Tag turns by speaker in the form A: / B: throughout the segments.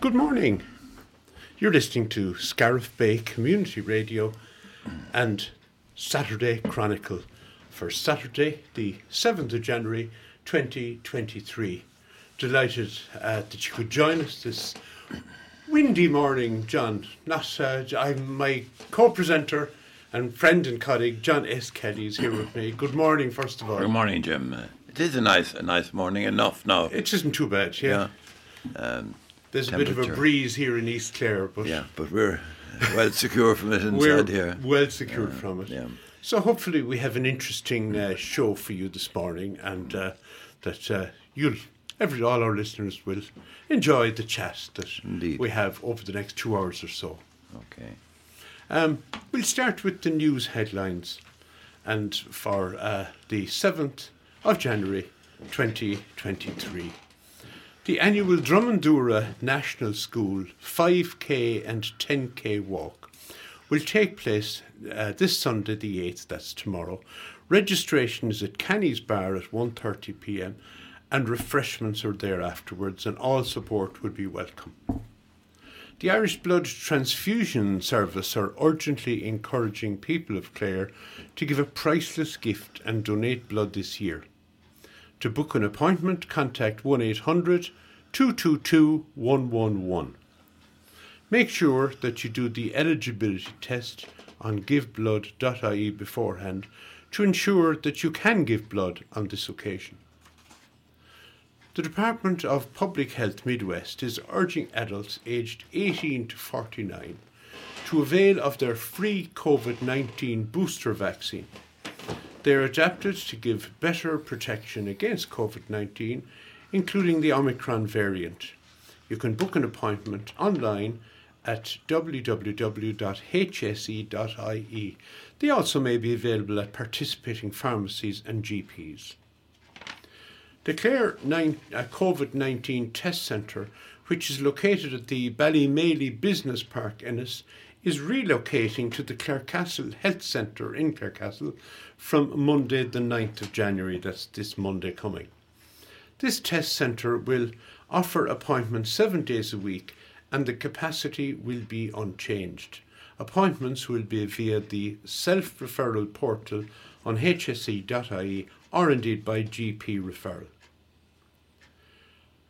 A: Good morning. You're listening to Scariff Bay Community Radio and Saturday Chronicle for Saturday, the 7th of January 2023. Delighted uh, that you could join us this windy morning, John. Not, uh, I'm my co presenter and friend and colleague, John S. Kelly, is here with me. Good morning, first of all.
B: Good morning, Jim. It is a nice, a nice morning. Enough now.
A: It isn't too bad, yeah.
B: yeah. Um,
A: There's a bit of a breeze here in East Clare, but
B: yeah, but we're well secure from it inside here.
A: well secured from it.
B: yeah.
A: So hopefully we have an interesting uh, show for you this morning, and uh, that uh, you'll every all our listeners will enjoy the chat that
B: Indeed.
A: we have over the next two hours or so.
B: Okay.
A: Um, we'll start with the news headlines, and for uh, the seventh of January, twenty twenty three. The annual Drumandoora National School 5k and 10k walk will take place uh, this Sunday the 8th, that's tomorrow. Registration is at Canny's Bar at 1.30 pm and refreshments are there afterwards and all support would be welcome. The Irish Blood Transfusion Service are urgently encouraging people of Clare to give a priceless gift and donate blood this year. To book an appointment, contact 1 800 222 111. Make sure that you do the eligibility test on giveblood.ie beforehand to ensure that you can give blood on this occasion. The Department of Public Health Midwest is urging adults aged 18 to 49 to avail of their free COVID 19 booster vaccine. They are adapted to give better protection against COVID 19, including the Omicron variant. You can book an appointment online at www.hse.ie. They also may be available at participating pharmacies and GPs. The Clare uh, COVID 19 Test Centre, which is located at the Ballymaley Business Park, Ennis, is relocating to the Clarecastle Health Centre in Clarecastle from Monday, the 9th of January. That's this Monday coming. This test centre will offer appointments seven days a week and the capacity will be unchanged. Appointments will be via the self referral portal on hse.ie or indeed by GP referral.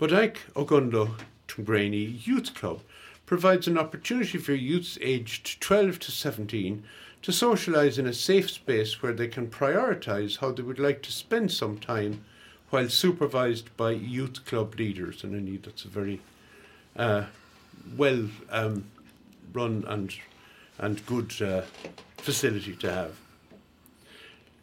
A: Bodyke Ogonnelloe Tuamgraney Youth Club provides an opportunity for youths aged 12 to 17 to socialise in a safe space where they can prioritise how they would like to spend some time while supervised by youth club leaders. And indeed, that's a very uh, well um, run and, and good uh, facility to have.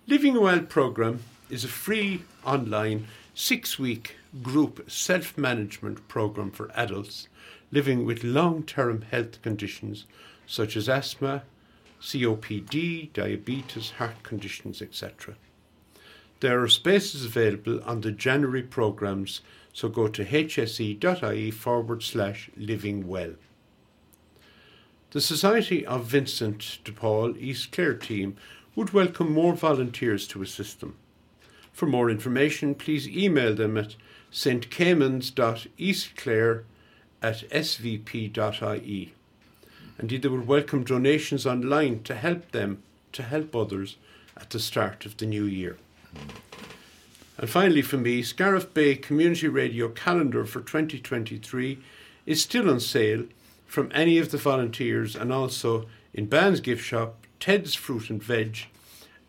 A: Living Well programme is a free online six week group self management programme for adults living with long term health conditions such as asthma, COPD, diabetes, heart conditions, etc. There are spaces available on the January programmes, so go to hse.ie forward slash living well. The Society of Vincent de Paul East Clare team would welcome more volunteers to assist them. For more information, please email them at stcaymans.eastclare at svp.ie. Indeed, they would welcome donations online to help them to help others at the start of the new year. And finally, for me, Scariff Bay Community Radio calendar for 2023 is still on sale from any of the volunteers and also in Band's Gift Shop, Ted's Fruit and Veg,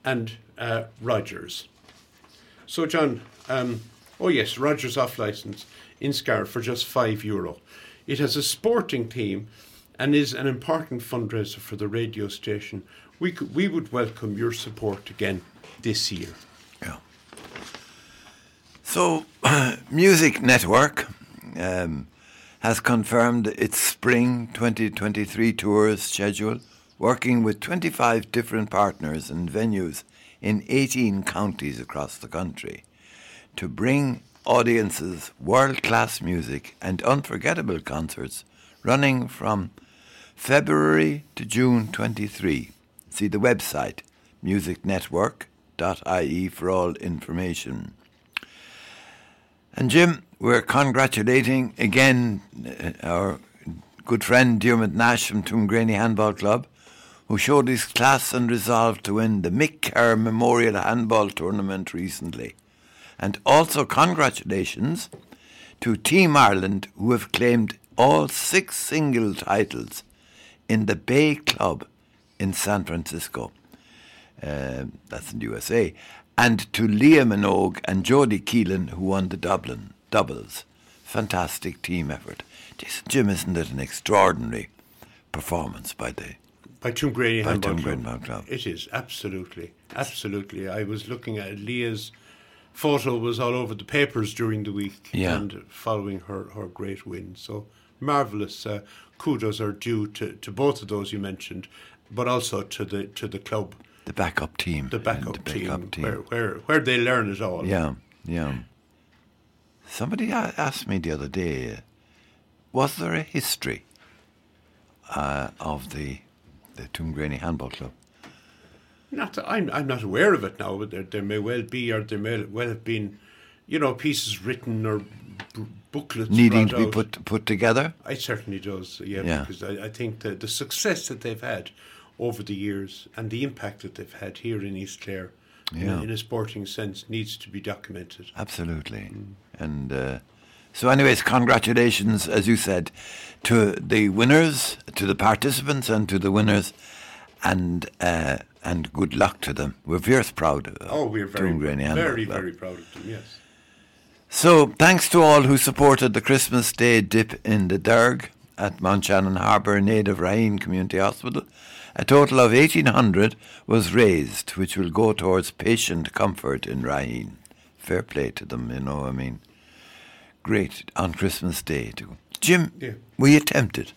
A: and uh, Rogers. So, John, um, oh yes, Rogers off license in Scariff for just five euro. It has a sporting theme and is an important fundraiser for the radio station. We, could, we would welcome your support again this year.
B: Yeah. So, Music Network um, has confirmed its spring 2023 tours schedule, working with 25 different partners and venues in 18 counties across the country to bring audiences world class music and unforgettable concerts running from February to June 23. See the website musicnetwork.ie for all information. And Jim, we're congratulating again uh, our good friend Dermot Nash from Tuamgraney Handball Club, who showed his class and resolve to win the Mick Kerr Memorial Handball Tournament recently. And also congratulations to Team Ireland, who have claimed all six single titles in the Bay Club in San Francisco. Uh, that's in the USA. And to Leah Minogue and Jodie Keelan, who won the Dublin doubles. Fantastic team effort. Jason, Jim, isn't it an extraordinary performance by the
A: by Tuamgraney
B: by
A: Handball
B: Tuamgraney
A: Club?
B: Club?
A: It is absolutely, absolutely. I was looking at Leah's photo was all over the papers during the week
B: Yeah.
A: and following her, her great win. So marvelous. Uh, kudos are due to, to both of those you mentioned, but also to the to the club,
B: The backup team.
A: the backup,
B: the
A: team,
B: backup team.
A: Where, where where they learn it all.
B: Yeah, yeah. Somebody asked me the other day, was there a history uh, of the the Tuamgraney Handball Club?
A: Not I'm I'm not aware of it now, but there, there may well be, or there may well have been, you know, pieces written or booklets
B: Needing to be
A: out.
B: put put together?
A: It certainly does, yeah,
B: Yeah.
A: because I, I think that the success that they've had over the years and the impact that they've had here in East Clare, in,
B: Yeah.
A: a, in a sporting sense, needs to be documented.
B: Absolutely. And uh, so, anyways, congratulations, as you said, to the winners, to the participants, and to the winners, and uh, and good luck to them. We're very proud. Of
A: Oh, we're very,
B: Handball
A: very, very proud of them. Yes.
B: So, thanks to all who supported the Christmas Day dip in the Derg at Mount Shannon Harbour in aid of Raheen Community Hospital. A total of 1800 was raised, which will go towards patient comfort in Raheen. Fair play to them, you know, I mean. Great on Christmas Day. To Jim,
A: Yeah.
B: were you tempted?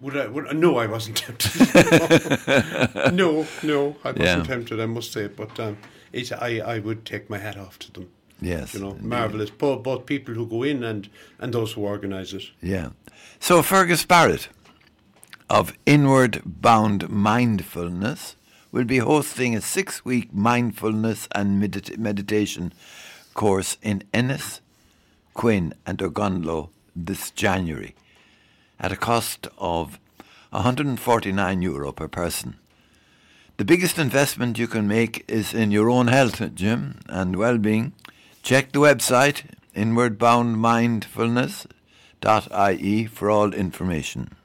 A: Would I? Would, no, I wasn't tempted. no, no, I wasn't
B: Yeah.
A: tempted. I must say, but um, it, I, I would take my hat off to them.
B: Yes.
A: You know, marvelous. Both, both people who go in and and those who organise it.
B: Yeah. So Fergus Barrett of Inward Bound Mindfulness will be hosting a six week mindfulness and medit- meditation course in Ennis, Quin, and Ogonnelloe this January at a cost of 149 euro per person. The biggest investment you can make is in your own health, Jim, and well being. Check the website inwardboundmindfulness.ie for all information.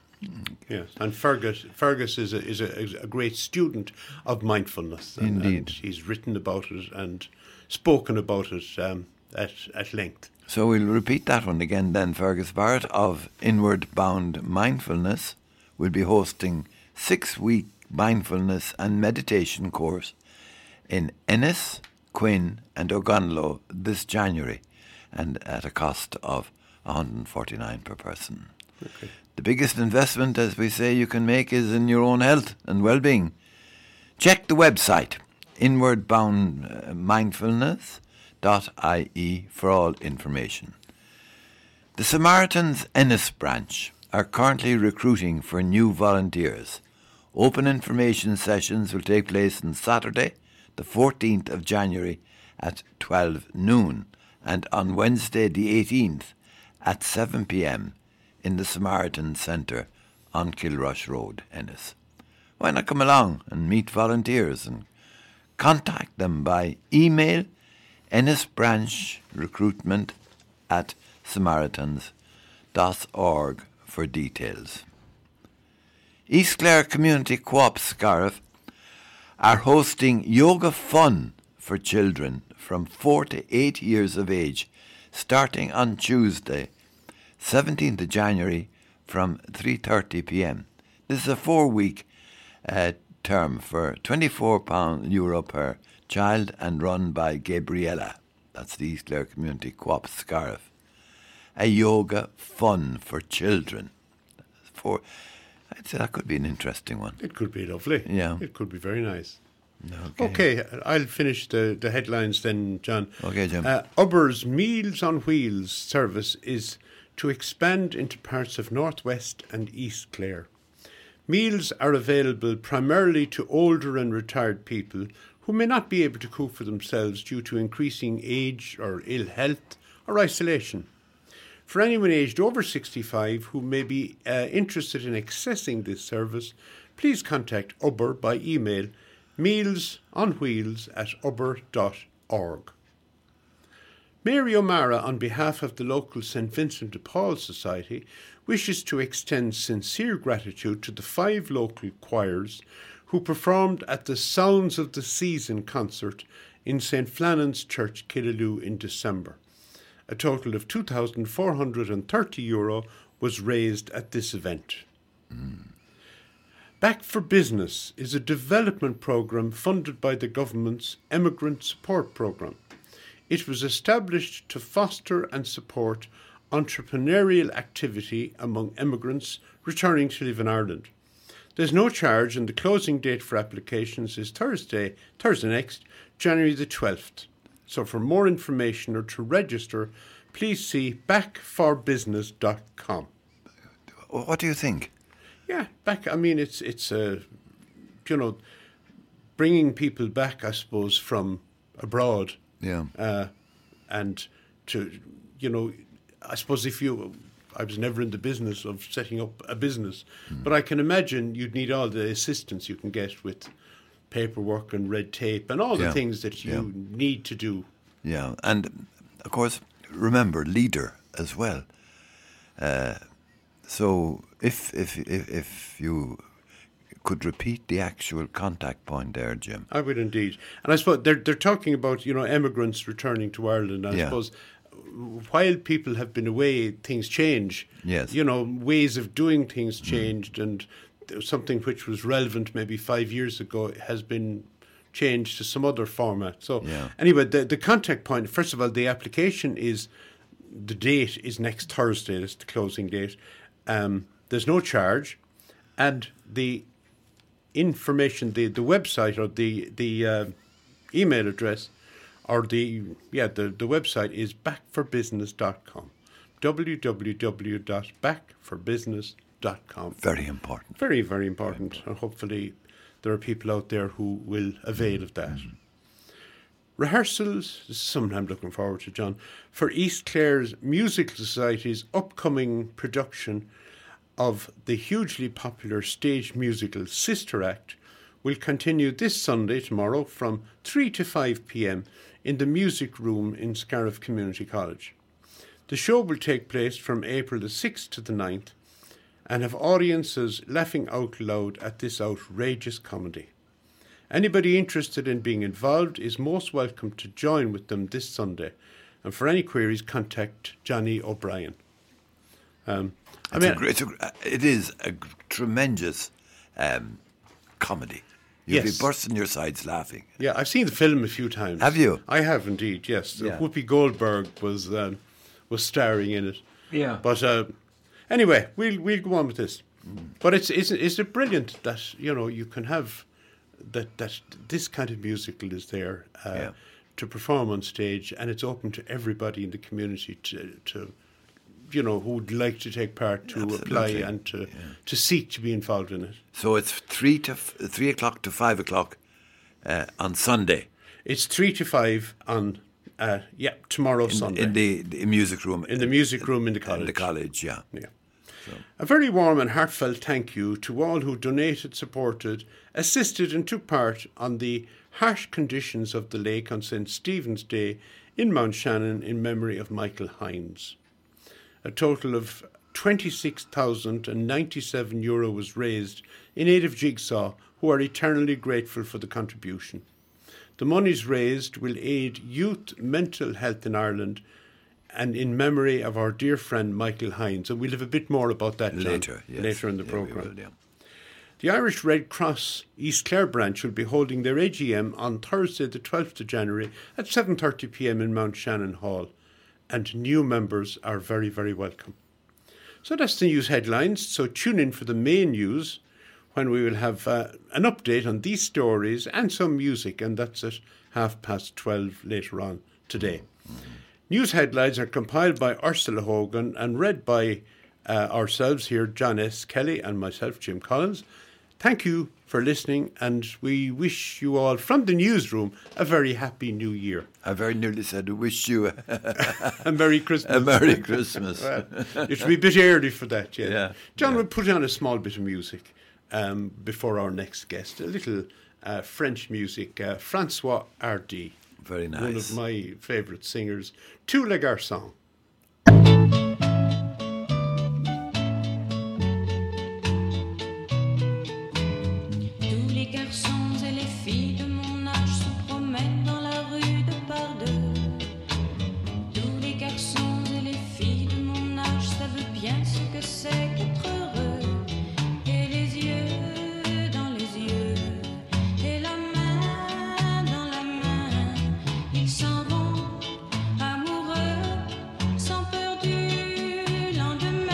A: Yes, and Fergus Fergus is a is a, is a great student of mindfulness. And,
B: Indeed.
A: and he's written about it and spoken about it um, at at length.
B: So we'll repeat that one again then. Fergus Barrett of Inward Bound Mindfulness will be hosting six week mindfulness and meditation course in Ennis, Quin and Ogonnelloe this January and at a cost of 149 per person.
A: Okay.
B: The biggest investment, as we say, you can make is in your own health and well-being. Check the website inwardboundmindfulness.ie for all information. The Samaritans Ennis branch are currently recruiting for new volunteers. Open information sessions will take place on Saturday, the 14th of January at 12 noon and on Wednesday, the 18th at 7 pm in the Samaritan Centre on Kilrush Road, Ennis. Why not come along and meet volunteers and contact them by email Ennis Branch Recruitment at samaritans.org for details. East Clare Community Co-op Scariff are hosting yoga fun for children from 4 to 8 years of age starting on Tuesday 17th of January from 3:30 p.m. This is a four-week uh, term for 24 pound euro per child and run by Gabriella. That's the East Clare Community Co-op Scariff. A yoga fun for children. For I'd say that could be an interesting one.
A: It could be lovely.
B: Yeah.
A: It could be very nice.
B: Okay.
A: Okay, I'll finish the, the headlines then, John.
B: Okay, Jim.
A: Uh, Uber's Meals on Wheels service is to expand into parts of Northwest and East Clare. Meals are available primarily to older and retired people who may not be able to cook for themselves due to increasing age or ill health or isolation. For anyone aged over 65 who may be uh, interested in accessing this service, please contact Uber by email mealsonwheels at uber.org. Mary O'Mara, on behalf of the local St Vincent de Paul Society, wishes to extend sincere gratitude to the five local choirs who performed at the Sounds of the Season concert in St Flannan's Church, Killaloe, in December. A total of 2,430 euro was raised at this event. Mm. Back for Business is a development programme funded by the government's Emigrant Support Programme. It was established to foster and support entrepreneurial activity among immigrants returning to live in Ireland. There's no charge, and the closing date for applications is Thursday, Thursday next, January the 12th. So, for more information or to register, please see backforbusiness.com.
B: What do you think?
A: Yeah, back. I mean, it's it's uh, you know, bringing people back, I suppose, from abroad.
B: Yeah.
A: Uh, and to you know, I suppose if you, I was never in the business of setting up a business, mm. but I can imagine you'd need all the assistance you can get with paperwork and red tape and all the yeah. things that you yeah. need to do.
B: Yeah, and of course, remember leader as well. Uh, so if if if, if you could repeat the actual contact point there, Jim.
A: I would indeed. And I suppose they're they're talking about, you know, immigrants returning to Ireland. I yeah. suppose while people have been away, things change.
B: Yes.
A: You know, ways of doing things changed mm. and something which was relevant maybe five years ago has been changed to some other format. So
B: yeah.
A: anyway, the the contact point, first of all, the application is the date is next Thursday, that's the closing date. Um, there's no charge, and the information, the, the website or the the uh, email address or the yeah the, the website is backforbusiness.com www.backforbusiness.com
B: very important
A: very very important, very important. and hopefully there are people out there who will avail of that mm-hmm. rehearsals this is something i'm looking forward to john for east clare's musical society's upcoming production of the hugely popular stage musical Sister Act will continue this Sunday, tomorrow, from 3 to 5 pm in the music room in Scariff Community College. The show will take place from April the 6th to the 9th and have audiences laughing out loud at this outrageous comedy. Anybody interested in being involved is most welcome to join with them this Sunday, and for any queries, contact Johnny O'Brien.
B: Um, I mean, a, it's a, it is a tremendous um, comedy. You'll yes. be bursting your sides laughing.
A: Yeah, I've seen the film a few times.
B: Have you?
A: I have indeed. Yes, yeah. Whoopi Goldberg was um, was starring in it.
C: Yeah.
A: But uh, anyway, we'll we'll go on with this. But it's it's it's it brilliant that you know you can have that that this kind of musical is there uh, yeah. to perform on stage, and it's open to everybody in the community to to you know who would like to take part to Absolutely. apply and to yeah. to seek to be involved in it.
B: So it's three to f- three o'clock to five o'clock uh, on Sunday.
A: It's three to five on uh, yeah tomorrow
B: in,
A: Sunday
B: in the, the, music room.
A: In the music room in the college.
B: In the college, yeah.
A: Yeah. So. A very warm and heartfelt thank you to all who donated, supported, assisted, and took part on the harsh conditions of the lake on St Stephen's Day in Mount Shannon in memory of Michael Hines. A total of 26,097 euro was raised in aid of Jigsaw, who are eternally grateful for the contribution. The monies raised will aid youth mental health in Ireland and in memory of our dear friend Michael Hines. And we'll have a bit more about that
B: later,
A: yes. later in the
B: yeah,
A: programme.
B: Yeah.
A: The Irish Red Cross East Clare branch will be holding their AGM on Thursday, the 12th of January at 7:30 p.m. in Mount Shannon Hall and new members are very, very welcome. So that's the news headlines. So tune in for the main news when we will have uh, an update on these stories and some music, and that's at half past 12 later on today. News headlines are compiled by Ursula Hogan and read by uh, ourselves here, John S. Kelly, and myself, Jim Collins. Thank you for listening, and we wish you all from the newsroom a very happy new year.
B: I very nearly said, wish you a,
A: a Merry Christmas.
B: A Merry Christmas.
A: well, it should be a bit early for that, yeah.
B: yeah
A: John
B: yeah.
A: will put on a small bit of music um, before our next guest, a little uh, French music, uh, Francois Hardy.
B: Very nice.
A: One of my favourite singers, Tous les garçons.